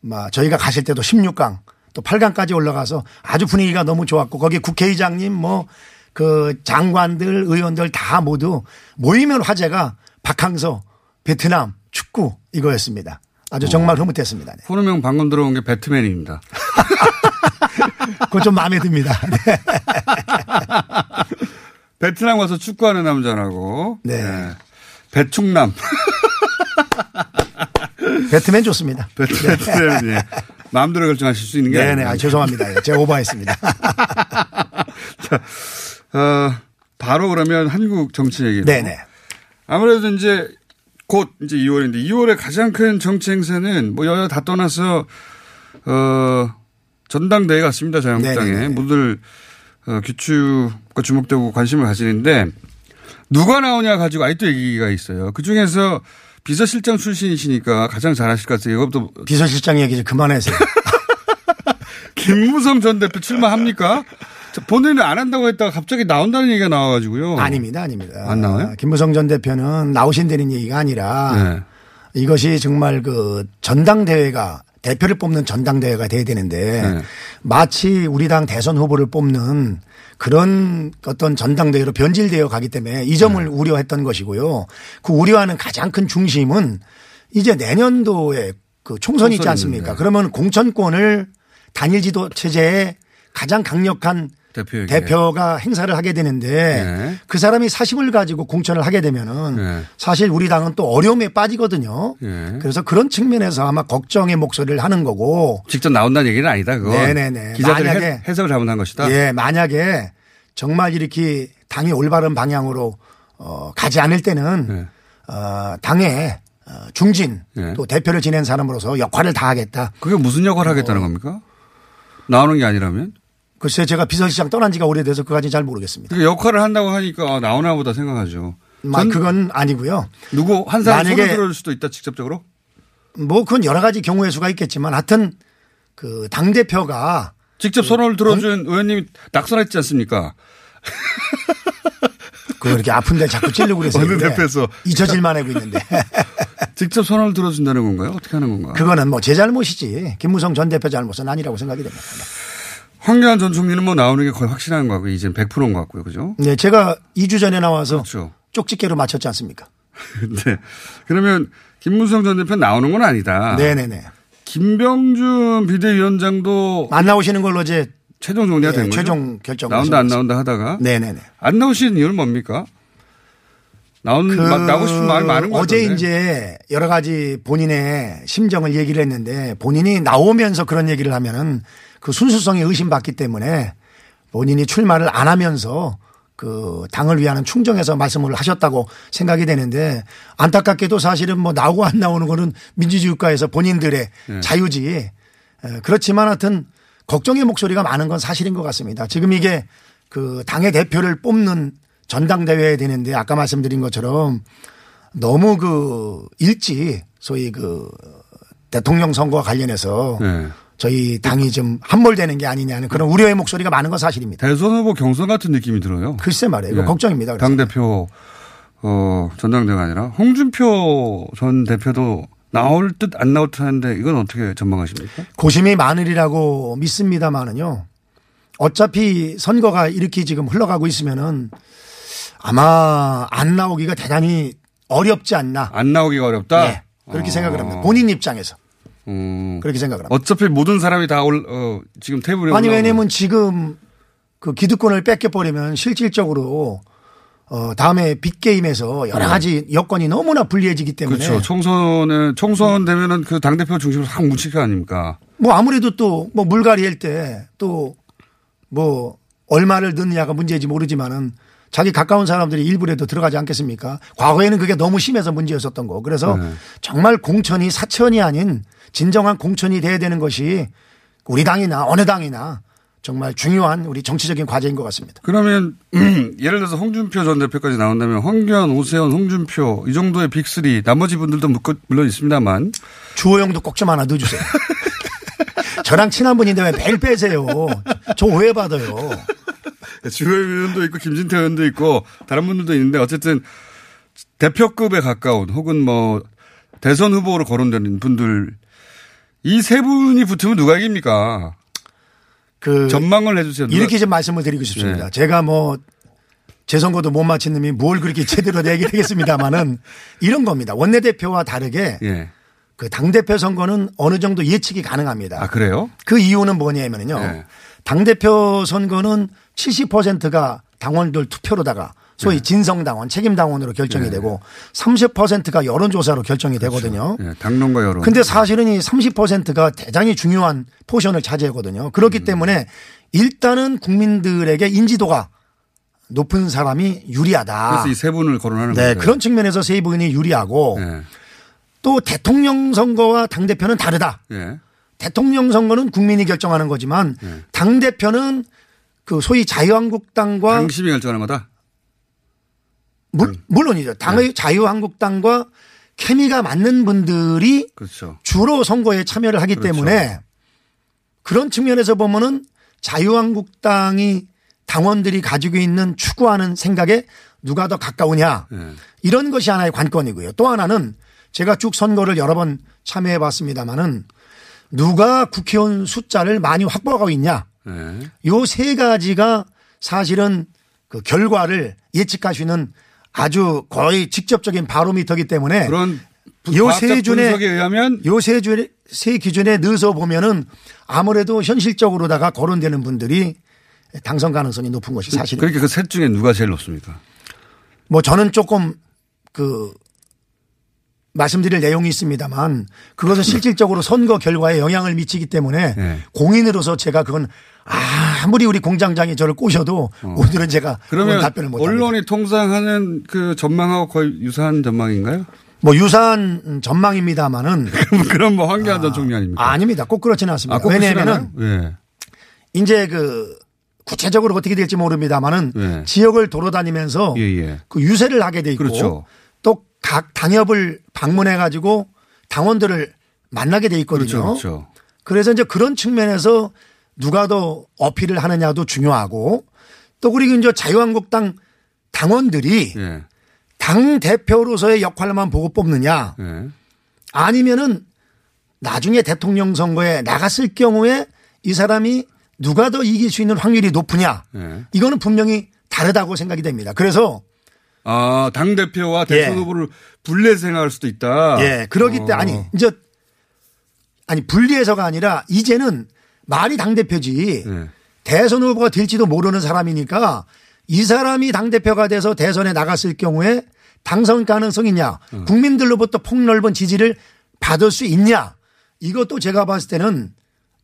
막 저희가 가실 때도 16강 또 8강까지 올라가서 아주 분위기가 너무 좋았고 거기 국회의장님 뭐 그 장관들 의원들 다 모두 모이면 화제가 박항서 베트남 축구 이거였습니다. 아주 정말 흐뭇했습니다. 네. 호르명 방금 들어온 게 배트맨입니다. 그거 좀 마음에 듭니다. 네. 베트남 가서 축구하는 남자라고. 네. 배충남. 배트맨 좋습니다. 배트맨. 네. 마음대로 결정하실 수 있는 게 네네. 아, 죄송합니다. 제가 오버했습니다. 어, 바로 그러면 한국 정치 얘기로. 네네. 아무래도 이제 곧 이제 2월인데 2월에 가장 큰 정치 행사는 뭐 여야 다 떠나서 어 전당대회 같습니다 자유한국당에 네네네. 모두들 어, 규축과 주목되고 관심을 가지는데 누가 나오냐 가지고 아직도 얘기가 있어요. 그 중에서 비서실장 출신이시니까 가장 잘하실 것 같아요. 이것도 비서실장 얘기 좀 그만하세요. 김무성 전 대표 출마합니까? 저 본인은 안 한다고 했다가 갑자기 나온다는 얘기가 나와가지고요. 아닙니다, 아닙니다. 안 나와요? 아, 김무성 전 대표는 나오신다는 얘기가 아니라 네. 이것이 정말 그 전당대회가 대표를 뽑는 전당대회가 돼야 되는데 네. 마치 우리 당 대선 후보를 뽑는 그런 어떤 전당대회로 변질되어 가기 때문에 이 점을 네. 우려했던 것이고요. 그 우려하는 가장 큰 중심은 이제 내년도에 그 총선이 있지 않습니까? 그러면 공천권을 단일 지도 체제의 가장 강력한 대표에게. 가 행사를 하게 되는데 네. 그 사람이 사심을 가지고 공천을 하게 되면은 네. 사실 우리 당은 또 어려움에 빠지거든요. 예. 그래서 그런 측면에서 아마 걱정의 목소리를 하는 거고 직접 나온다는 얘기는 아니다. 그거. 네네네. 기자들이 만약에- 해- 해석을 잘못한 것이다. 예, 만약에 정말 이렇게 당이 올바른 방향으로 어, 가지 않을 때는 네. 어, 당의 어, 중진 네. 또 대표를 지낸 사람으로서 역할을 다하겠다. 그게 무슨 역할을 하겠다는 겁니까? 나오는 게 아니라면? 글쎄 제가 비서실장 떠난 지가 오래돼서 그까지 잘 모르겠습니다. 그 역할을 한다고 하니까 아, 나오나 보다 생각하죠. 마- 전 그건 아니고요. 누구 한 사람 만약에- 손을 들어줄 수도 있다 직접적으로? 뭐 그건 여러 가지 경우의 수가 있겠지만 하여튼 그 당 대표가 직접 손을 들어준 의원님이 낙선했지 않습니까? 그 이렇게 아픈데 자꾸 찔르고 그래서 어느 대표에서. 잊혀질만 하고 있는데 직접 손을 들어준다는 건가요? 어떻게 하는 건가? 그거는 뭐 제 잘못이지 김무성 전 대표 잘못은 아니라고 생각이 됩니다. 황교안 전 총리는 뭐 나오는 게 거의 확실한 거 같고 이제는 100%인 것 같고요. 그죠? 네, 제가 2주 전에 나와서 그렇죠. 쪽집게로 맞췄지 않습니까? 네. 그러면 김문성 전 대표 나오는 건 아니다. 네네네. 김병준 비대위원장도 안 나오시는 걸로 이제 최종 정리가 예, 된 거죠? 최종 결정 나온다 안 나온다 하다가 네네네. 안 나오시는 이유는 뭡니까? 나온 그 마- 나오고 싶은 마음이 많은 거 어제 같던데. 이제 여러 가지 본인의 심정을 얘기를 했는데 본인이 나오면서 그런 얘기를 하면은 그 순수성이 의심받기 때문에 본인이 출마를 안 하면서 그 당을 위한 충정해서 말씀을 하셨다고 생각이 되는데 안타깝게도 사실은 뭐 나오고 안 나오는 거는 민주주의 국가에서 본인들의 네. 자유지. 에, 그렇지만 하여튼 걱정의 목소리가 많은 건 사실인 것 같습니다. 지금 이게 그 당의 대표를 뽑는 전당대회에 되는데 아까 말씀드린 것처럼 너무 그 일찍 소위 그 대통령 선거와 관련해서 네. 저희 당이 좀 함몰되는 게 아니냐는 그런 우려의 목소리가 많은 건 사실입니다. 대선 후보 경선 같은 느낌이 들어요. 글쎄 말이에요. 이거 예. 걱정입니다. 당 대표 어 전당대가 아니라 홍준표 전 대표도 나올 듯 안 나올 듯 하는데 이건 어떻게 전망하십니까? 고심이 많으리라고 믿습니다만은요. 어차피 선거가 이렇게 지금 흘러가고 있으면은 아마 안 나오기가 대단히 어렵지 않나. 안 나오기가 어렵다. 네. 그렇게 어. 생각을 합니다. 본인 입장에서 음. 그렇게 생각을 합니다. 어차피 모든 사람이 다 올, 어, 지금 테이블에 아니. 왜냐면 지금 그 기득권을 뺏겨 버리면 실질적으로 어 다음에 빅게임에서 여러 가지 여건이 너무나 불리해지기 때문에 네. 그렇죠. 총선에 총선 되면은 그 당 대표 중심으로 확 뭉칠 거 아닙니까? 뭐 아무래도 또 뭐 물갈이 할 때 또 뭐 얼마를 넣느냐가 문제인지 모르지만은 자기 가까운 사람들이 일부라도 들어가지 않겠습니까? 과거에는 그게 너무 심해서 문제였었던 거. 그래서 네. 정말 공천이 사천이 아닌 진정한 공천이 돼야 되는 것이 우리 당이나 어느 당이나 정말 중요한 우리 정치적인 과제인 것 같습니다. 그러면 예를 들어서 홍준표 전 대표까지 나온다면 황교안, 오세훈, 홍준표 이 정도의 빅3 나머지 분들도 물론 있습니다만 주호영도 꼭 좀 하나 넣어주세요. 저랑 친한 분인데 왜 매일 빼세요? 저 오해받아요. 주호 의원도 있고 김진태 의원도 있고 다른 분들도 있는데 어쨌든 대표급에 가까운 혹은 뭐 대선 후보로 거론되는 분들 이 세 분이 붙으면 누가 이깁니까? 그 전망을 해주세요. 누가- 이렇게 좀 말씀을 드리고 싶습니다. 네. 제가 뭐 제 선거도 못 마친 놈이 뭘 그렇게 제대로 얘기를 하겠습니다만은 이런 겁니다. 원내대표와 다르게 예. 그 당대표 선거는 어느 정도 예측이 가능합니다. 아 그래요? 그 이유는 뭐냐면요. 네. 당대표 선거는 70%가 당원들 투표로다가 소위 네. 진성당원, 책임당원으로 결정이 되고 30%가 여론조사로 결정이 되거든요. 예, 당론과 여론. 근데 사실은 이 30%가 대단히 중요한 포션을 차지하거든요. 음. 그렇기 때문에 일단은 국민들에게 인지도가 높은 사람이 유리하다. 그래서 이 세 분을 거론하는 네, 거예요. 그런 측면에서 세 분이 유리하고 예. 또 대통령 선거와 당 대표는 다르다. 예. 대통령 선거는 국민이 결정하는 거지만 네. 당대표는 그 소위 자유한국당과 당심이 결정하는 거다. 물, 물론이죠. 당의 자유한국당과 케미가 맞는 분들이 그렇죠. 주로 선거에 참여를 하기 그렇죠. 때문에 그런 측면에서 보면은 자유한국당이 당원들이 가지고 있는 추구하는 생각에 누가 더 가까우냐 예. 이런 것이 하나의 관건이고요. 또 하나는 제가 쭉 선거를 여러 번 참여해 봤습니다마는 누가 국회의원 숫자를 많이 확보하고 있냐 예. 요세 가지가 사실은 그 결과를 예측할 수 있는 아주 거의 직접적인 바로미터기 때문에 그런 요세 준에 의하면 요세 세 기준에 넣어서 보면은 아무래도 현실적으로다가 거론되는 분들이 당선 가능성이 높은 것이 사실입니다. 그렇게 그셋 중에 누가 제일 높습니까? 뭐 저는 조금 그 말씀드릴 내용이 있습니다만 그것은 실질적으로 선거 결과에 영향을 미치기 때문에 네. 공인으로서 제가 그건 아무리 우리 공장장이 저를 꼬셔도 오늘은 제가 어. 그러면 답변을 못 합니다. 언론이 통상하는 그 전망하고 거의 유사한 전망인가요? 뭐 유사한 전망입니다만은 그럼 뭐 황교안 전 총리 아닙니까? 아닙니다. 꼭 그렇지는 않습니다. 아, 꼭 왜냐하면은 그렇진 않아요? 이제 그 구체적으로 어떻게 될지 모릅니다만은 예. 지역을 돌아다니면서 예, 예. 그 유세를 하게 돼 있고 그렇죠. 또각 당협을 방문해 가지고 당원들을 만나게 돼 있거든요. 그렇죠. 그렇죠. 그래서 이제 그런 측면에서 누가 더 어필을 하느냐도 중요하고 또 그리고 이제 자유한국당 당원들이 예. 당 대표로서의 역할만 보고 뽑느냐 예. 아니면은 나중에 대통령 선거에 나갔을 경우에 이 사람이 누가 더 이길 수 있는 확률이 높으냐 예. 이거는 분명히 다르다고 생각이 됩니다. 그래서 아, 당대표와 대선 예. 후보를 분리 생각할 수도 있다. 예, 그러기 어. 아니 이제 아니 분리해서가 아니라 이제는 말이 당 대표지 예. 대선 후보가 될지도 모르는 사람이니까 이 사람이 당 대표가 돼서 대선에 나갔을 경우에 당선 가능성이냐, 음. 국민들로부터 폭넓은 지지를 받을 수 있냐, 이것도 제가 봤을 때는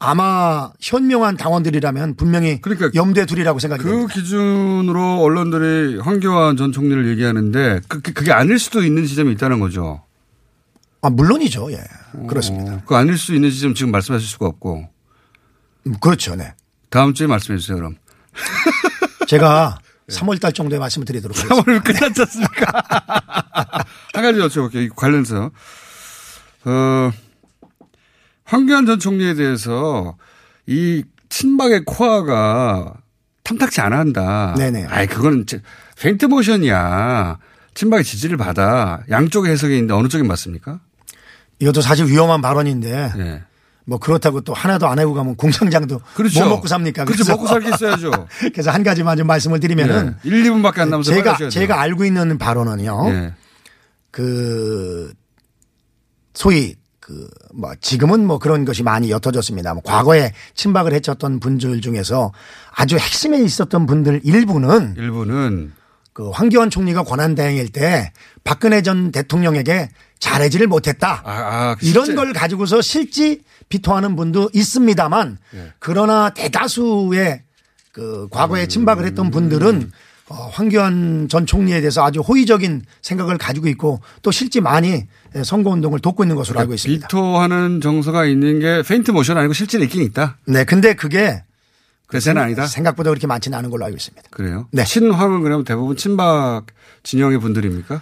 아마 현명한 당원들이라면 분명히 염두에 두리라고 생각이 그 됩니다. 기준으로 언론들이 황교안 전 총리를 얘기하는데 그, 그- 그게 아닐 수도 있는 지점이 있다는 거죠. 아, 물론이죠. 예. 그렇습니다. 그 아닐 수 있는 지점 지금 말씀하실 수가 없고. 음, 그렇죠. 네. 다음 주에 말씀해 주세요, 그럼. 제가 3월 달 정도에 말씀을 드리도록 하겠습니다. 3월 끝났지 않습니까? 한 가지 여쭤볼게요. 이 관련해서. 어, 황교안 전 총리에 대해서 이 친박의 코아가 탐탁치 않아 한다. 네네. 아이, 그거는 제- 페인트 모션이야. 친박의 지지를 받아. 양쪽의 해석이 있는데 어느 쪽이 맞습니까? 이것도 사실 위험한 발언인데 예. 뭐 그렇다고 또 하나도 안 해고 가면 공장장도 그렇죠. 뭐 먹고 삽니까? 그렇죠. 먹고 살게 있어야죠. 그래서 한 가지만 좀 말씀을 드리면은 예. 1, 2분밖에 안 남아서 제가. 제가 알고 있는 발언은요. 예. 그 소위 그 뭐 지금은 뭐 그런 것이 많이 옅어졌습니다. 뭐 과거에 친박을 해쳤던 분들 중에서 아주 핵심에 있었던 분들 일부는 일부는 그 황교안 총리가 권한 대행일 때 박근혜 전 대통령에게 잘해지를 못했다. 아, 이런 실제- 걸 가지고서 실지 비토하는 분도 있습니다만 예. 그러나 대다수의 그 과거에 음. 친박을 했던 분들은 어, 황교안 전 총리에 대해서 아주 호의적인 생각을 가지고 있고 또 실제 많이 선거 운동을 돕고 있는 것으로 알고 있습니다. 비토하는 정서가 있는 게 페인트 모션 아니고 실제로 있긴 있다. 네, 근데 그게 대세는 아니다. 생각보다 그렇게 많지는 않은 걸로 알고 있습니다. 그래요? 네. 친황은 그러면 대부분 친박 진영의 분들입니까?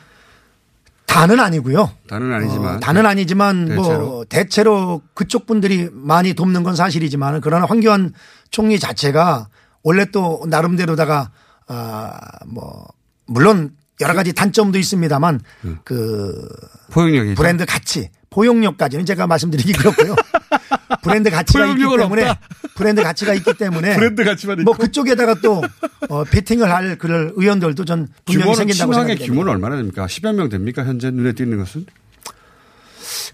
다는 아니고요. 다는 아니지만. 어, 다는 아니지만 대체로? 뭐 대체로 그쪽 분들이 많이 돕는 건 사실이지만 그러나 황교안 총리 자체가 원래 또 나름대로다가 아뭐 물론 여러 가지 단점도 있습니다만 그 포용력이 브랜드 가치 포용력까지는 제가 말씀드리기 그렇고요. 브랜드 가치가 있기 때문에 없다. 브랜드 가치가 있기 때문에 브랜드 가치만 뭐 있고. 그쪽에다가 또 어, 베팅을 할 그럴 의원들도 전 분명히 생긴다고 됩니다. 규모는 얼마나 됩니까? 10여 명 됩니까? 현재 눈에 띄는 것은?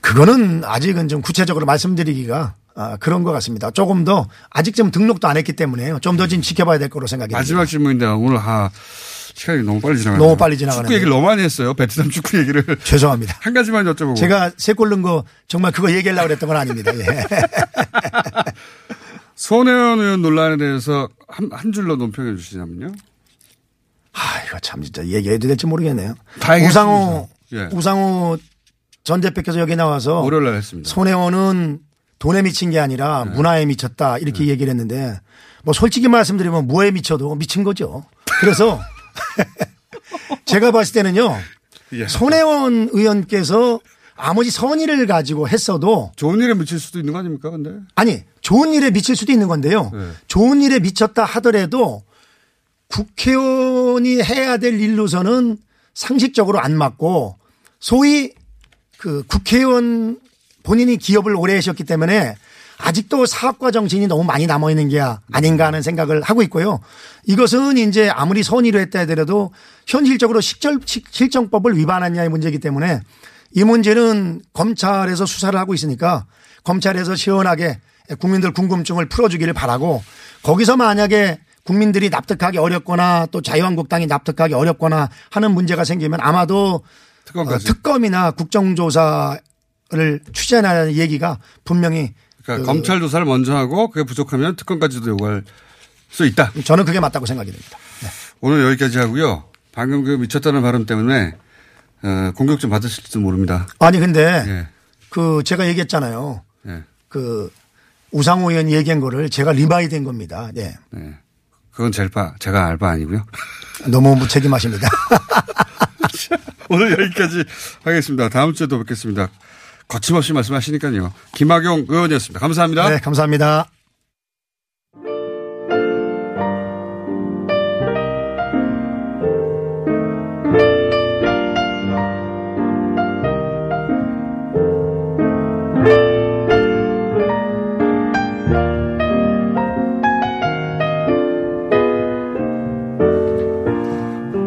그거는 아직은 좀 구체적으로 말씀드리기가 아, 그런 것 같습니다. 조금 더 아직 좀 등록도 안 했기 때문에 좀더좀 지켜봐야 될 거로 생각이 듭니다. 마지막 질문인데 오늘 하 시간이 너무 빨리 지나가네요. 너무 빨리 지나가네요. 축구 얘기를 너무 많이 했어요. 베트남 축구 얘기를. 죄송합니다. 한 가지만 여쭤보고. 제가 세골 넣은 거 정말 그거 얘기하려고 그랬던 건 아닙니다. 예. 손혜원 의원 논란에 대해서 한, 한 줄로 논평해 주시냐면요. 아, 이거 참 진짜 얘기해도 될지 모르겠네요. 다 얘기했습니다. 우상호, 예. 우상호 전 대표께서 여기 나와서 월요일 날 했습니다. 손혜원은 돈에 미친 게 아니라 네. 문화에 미쳤다 이렇게 얘기를 했는데 뭐 솔직히 말씀드리면 무에 미쳐도 미친 거죠. 그래서 제가 봤을 때는요. 예. 손혜원 의원께서 아무리 선의를 가지고 했어도 좋은 일에 미칠 수도 있는 거 아닙니까? 근데 아니 좋은 일에 미칠 수도 있는 건데요. 네. 좋은 일에 미쳤다 하더라도 국회의원이 해야 될 일로서는 상식적으로 안 맞고 소위 그 국회의원 본인이 기업을 오래 하셨기 때문에 아직도 사업과 정신이 너무 많이 남아 있는 게 아닌가 하는 생각을 하고 있고요. 이것은 이제 아무리 선의로 했다 하더라도 현실적으로 식절, 식- 실정법을 위반하냐의 문제이기 때문에 이 문제는 검찰에서 수사를 하고 있으니까 검찰에서 시원하게 국민들 궁금증을 풀어주기를 바라고 거기서 만약에 국민들이 납득하기 어렵거나 또 자유한국당이 납득하기 어렵거나 하는 문제가 생기면 아마도 어, 특검이나 국정조사 를 추진하는 얘기가 분명히 그러니까 그 검찰 조사를 먼저 하고 그게 부족하면 특검까지도 요구할 수 있다. 저는 그게 맞다고 생각이 됩니다. 네. 오늘 여기까지 하고요. 방금 그 미쳤다는 발언 때문에 어, 공격 좀 받으실지도 모릅니다. 아니 근데 예. 그 제가 얘기했잖아요. 예. 그 우상호 의원 얘기한 거를 제가 리바이 된 겁니다. 네. 네. 그건 제바, 제가 알바 아니고요. 너무 무책임하십니다. 오늘 여기까지 하겠습니다. 다음 주에도 뵙겠습니다. 거침없이 말씀하시니까요. 김학용 의원이었습니다. 감사합니다. 네, 감사합니다.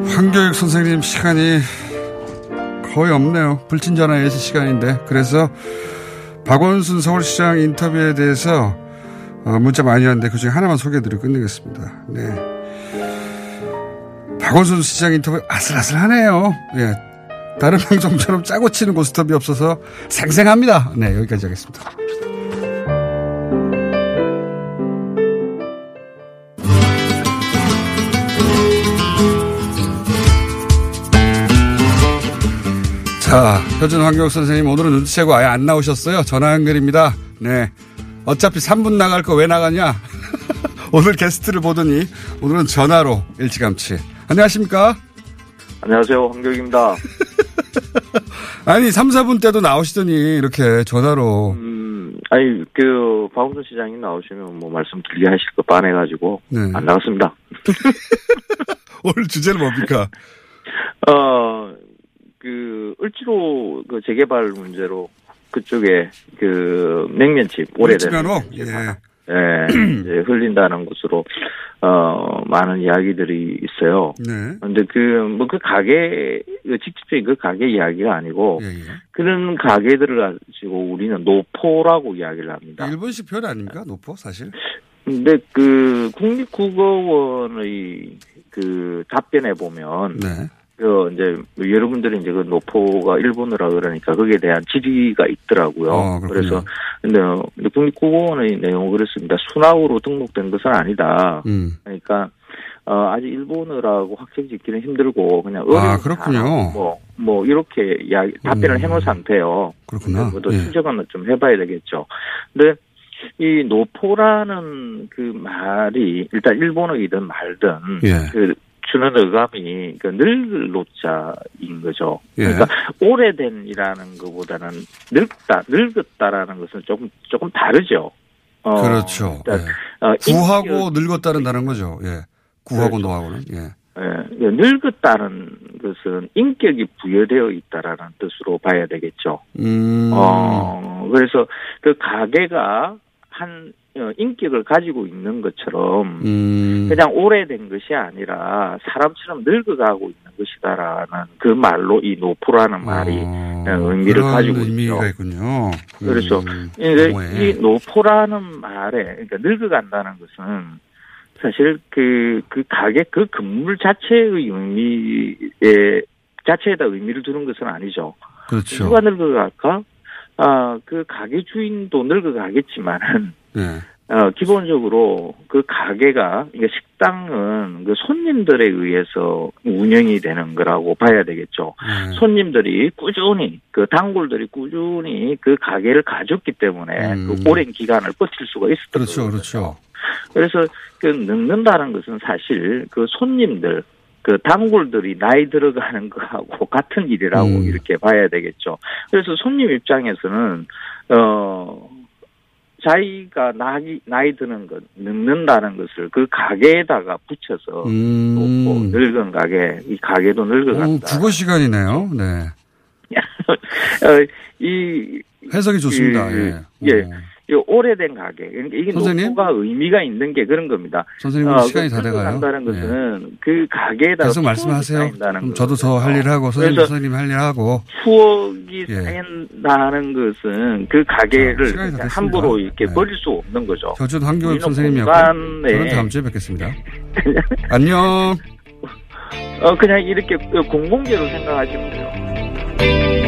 한교육 선생님 시간이 거의 없네요. 불친전화 예시 시간인데. 그래서 박원순 서울시장 인터뷰에 대해서 어, 문자 많이 왔는데 그 중에 하나만 소개해드리고 끝내겠습니다. 네. 박원순 시장 인터뷰 아슬아슬하네요. 예. 다른 방송처럼 짜고 치는 고스톱이 없어서 생생합니다. 네, 여기까지 하겠습니다. 자, 표준 환경 선생님 오늘은 눈치채고 아예 안 나오셨어요. 전화 연결입니다. 네. 어차피 3분 나갈 거 왜 나가냐? 오늘 게스트를 보더니 오늘은 전화로 일찌감치. 안녕하십니까? 안녕하세요. 황교익입니다. 아니, 3, 4분 때도 나오시더니 이렇게 전화로. 음, 아니, 그, 박원순 시장이 나오시면 뭐 말씀 길게 하실 거 빤해가지고. 네. 안 나갔습니다. 오늘 주제는 뭡니까? 어, 그 을지로 그 재개발 문제로 그쪽에 그 냉면집 오래된 예. 예, 이제 흘린다는 것으로 어 많은 이야기들이 있어요. 네. 근데 그 뭐그 뭐그 가게 그 직접적인 그 가게 이야기가 아니고 예, 예. 그런 가게들을 가지고 우리는 노포라고 이야기를 합니다. 일본식 표현 아닙니까? 노포 사실? 근데 그 국립국어원의 그 답변에 보면 네. 그 이제 여러분들이 이제 그 노포가 일본어라 그러니까 거기에 대한 질의가 있더라고요. 아, 그래서 근데 국립국어원의 내용은 그렇습니다. 순화으로 등록된 것은 아니다. 음. 그러니까 어, 아직 일본어라고 확정 짓기는 힘들고 그냥 아, 그렇군요. 뭐, 뭐 이렇게 이야기, 답변을 음. 해놓은 상태요. 그렇구나. 뭐 예. 추적은 좀 해봐야 되겠죠. 근데 이 노포라는 그 말이 일단 일본어이든 말든 예. 그 주는 어감이 그 늙을 노자인 거죠. 예. 그러니까 오래된이라는 것보다는 늙다, 늙었다라는 것은 조금 조금 다르죠. 어, 그렇죠. 그러니까 예. 어, 구하고 인격, 늙었다는 다른 거죠. 예. 구하고 그렇죠. 노하고는. 예. 예. 늙었다는 것은 인격이 부여되어 있다라는 뜻으로 봐야 되겠죠. 음. 어, 그래서 그 가게가 한 어, 인격을 가지고 있는 것처럼 음. 그냥 오래된 것이 아니라 사람처럼 늙어가고 있는 것이다라는 그 말로 이 노포라는 말이 어, 의미를 가지고 의미가 있죠. 있군요. 그렇죠. 음, 이 노포라는 말에 그러니까 늙어간다는 것은 사실 그, 그 가게 그 건물 자체의 의미에 자체에다 의미를 두는 것은 아니죠. 그렇죠. 누가 늙어갈까? 아, 그 가게 주인도 늙어가겠지만은 네. 어, 기본적으로 그 가게가, 이게 식당은 그 손님들에 의해서 운영이 되는 거라고 봐야 되겠죠. 네. 손님들이 꾸준히, 그 단골들이 꾸준히 그 가게를 가졌기 때문에 음. 그 오랜 기간을 버틸 수가 있었던 그렇죠, 그렇죠. 그래서 그 늙는다는 것은 사실 그 손님들, 그 단골들이 나이 들어가는 거하고 같은 일이라고 음. 이렇게 봐야 되겠죠. 그래서 손님 입장에서는, 어, 자기가 나이, 나이 드는 것, 늙는다는 것을 그 가게에다가 붙여서 음. 뭐 늙은 가게, 이 가게도 늙어간다. 국어 시간이네요. 네. 어, 이 해석이 좋습니다. 그, 예. 예. 이 오래된 가게. 그러니까 이게 선생님? 노후가 의미가 있는 게 그런 겁니다. 선생님 어, 시간이 그다 돼가요. 한다는 것은 그 가게에다 계속 말씀하세요. 저도 저 할 일 하고 선생님 선생님 할 일 하고 추억이 예. 쌓인다는 것은 그 가게를 됐습니다. 함부로 이렇게 네. 버릴 수 없는 거죠. 한교육 우리는 선생님이었고 저는 다음 주에 뵙겠습니다. 안녕. 어 그냥 이렇게 공공재로 생각하시면 돼요.